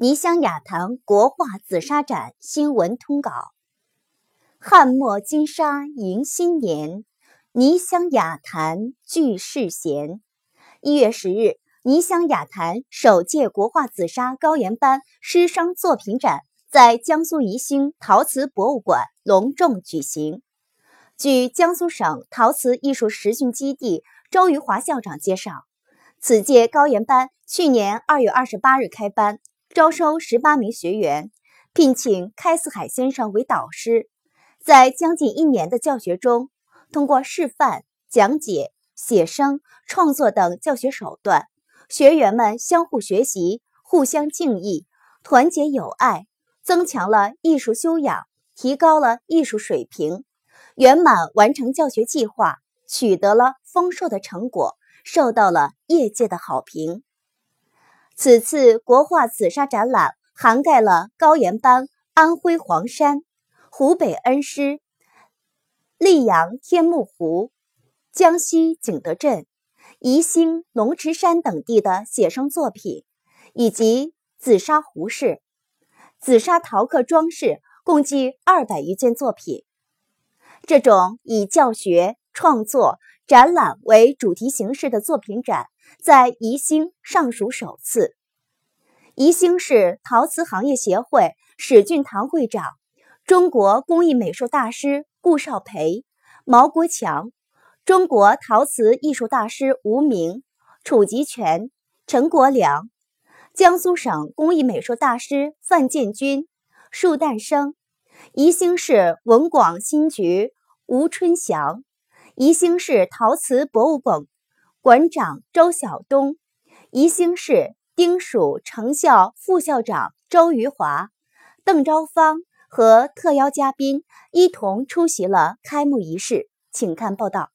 泥乡雅谈国画紫砂展新闻通稿：汉末金沙迎新年，泥乡雅谈聚世贤。一月十日，泥乡雅谈首届国画紫砂高研班师生作品展在江苏宜兴陶瓷博物馆隆重举行。据江苏省陶瓷艺术实训基地周余华校长介绍，此届高研班去年二月二十八日开班。招收十八名学员，聘请开四海先生为导师。在将近一年的教学中，通过示范、讲解、写生、创作等教学手段，学员们相互学习，互相敬意，团结友爱，增强了艺术修养，提高了艺术水平，圆满完成教学计划，取得了丰硕的成果，受到了业界的好评。此次国画紫砂展览涵盖了高研班安徽黄山、湖北恩施、溧阳天目湖、江西景德镇、宜兴龙池山等地的写生作品，以及紫砂壶式、紫砂陶刻装饰共计二百余件作品。这种以教学、创作、展览为主题形式的作品展。在宜兴尚属首次。宜兴市陶瓷行业协会史俊堂会长、中国工艺美术大师顾少培、毛国强、中国陶瓷艺术大师吴明、楚吉全、陈国良、江苏省工艺美术大师范建军、束诞生、宜兴市文广新局吴春祥、宜兴市陶瓷博物馆。馆长周晓东，宜兴市丁蜀成校副校长周余华、邓昭芳和特邀嘉宾一同出席了开幕仪式，请看报道。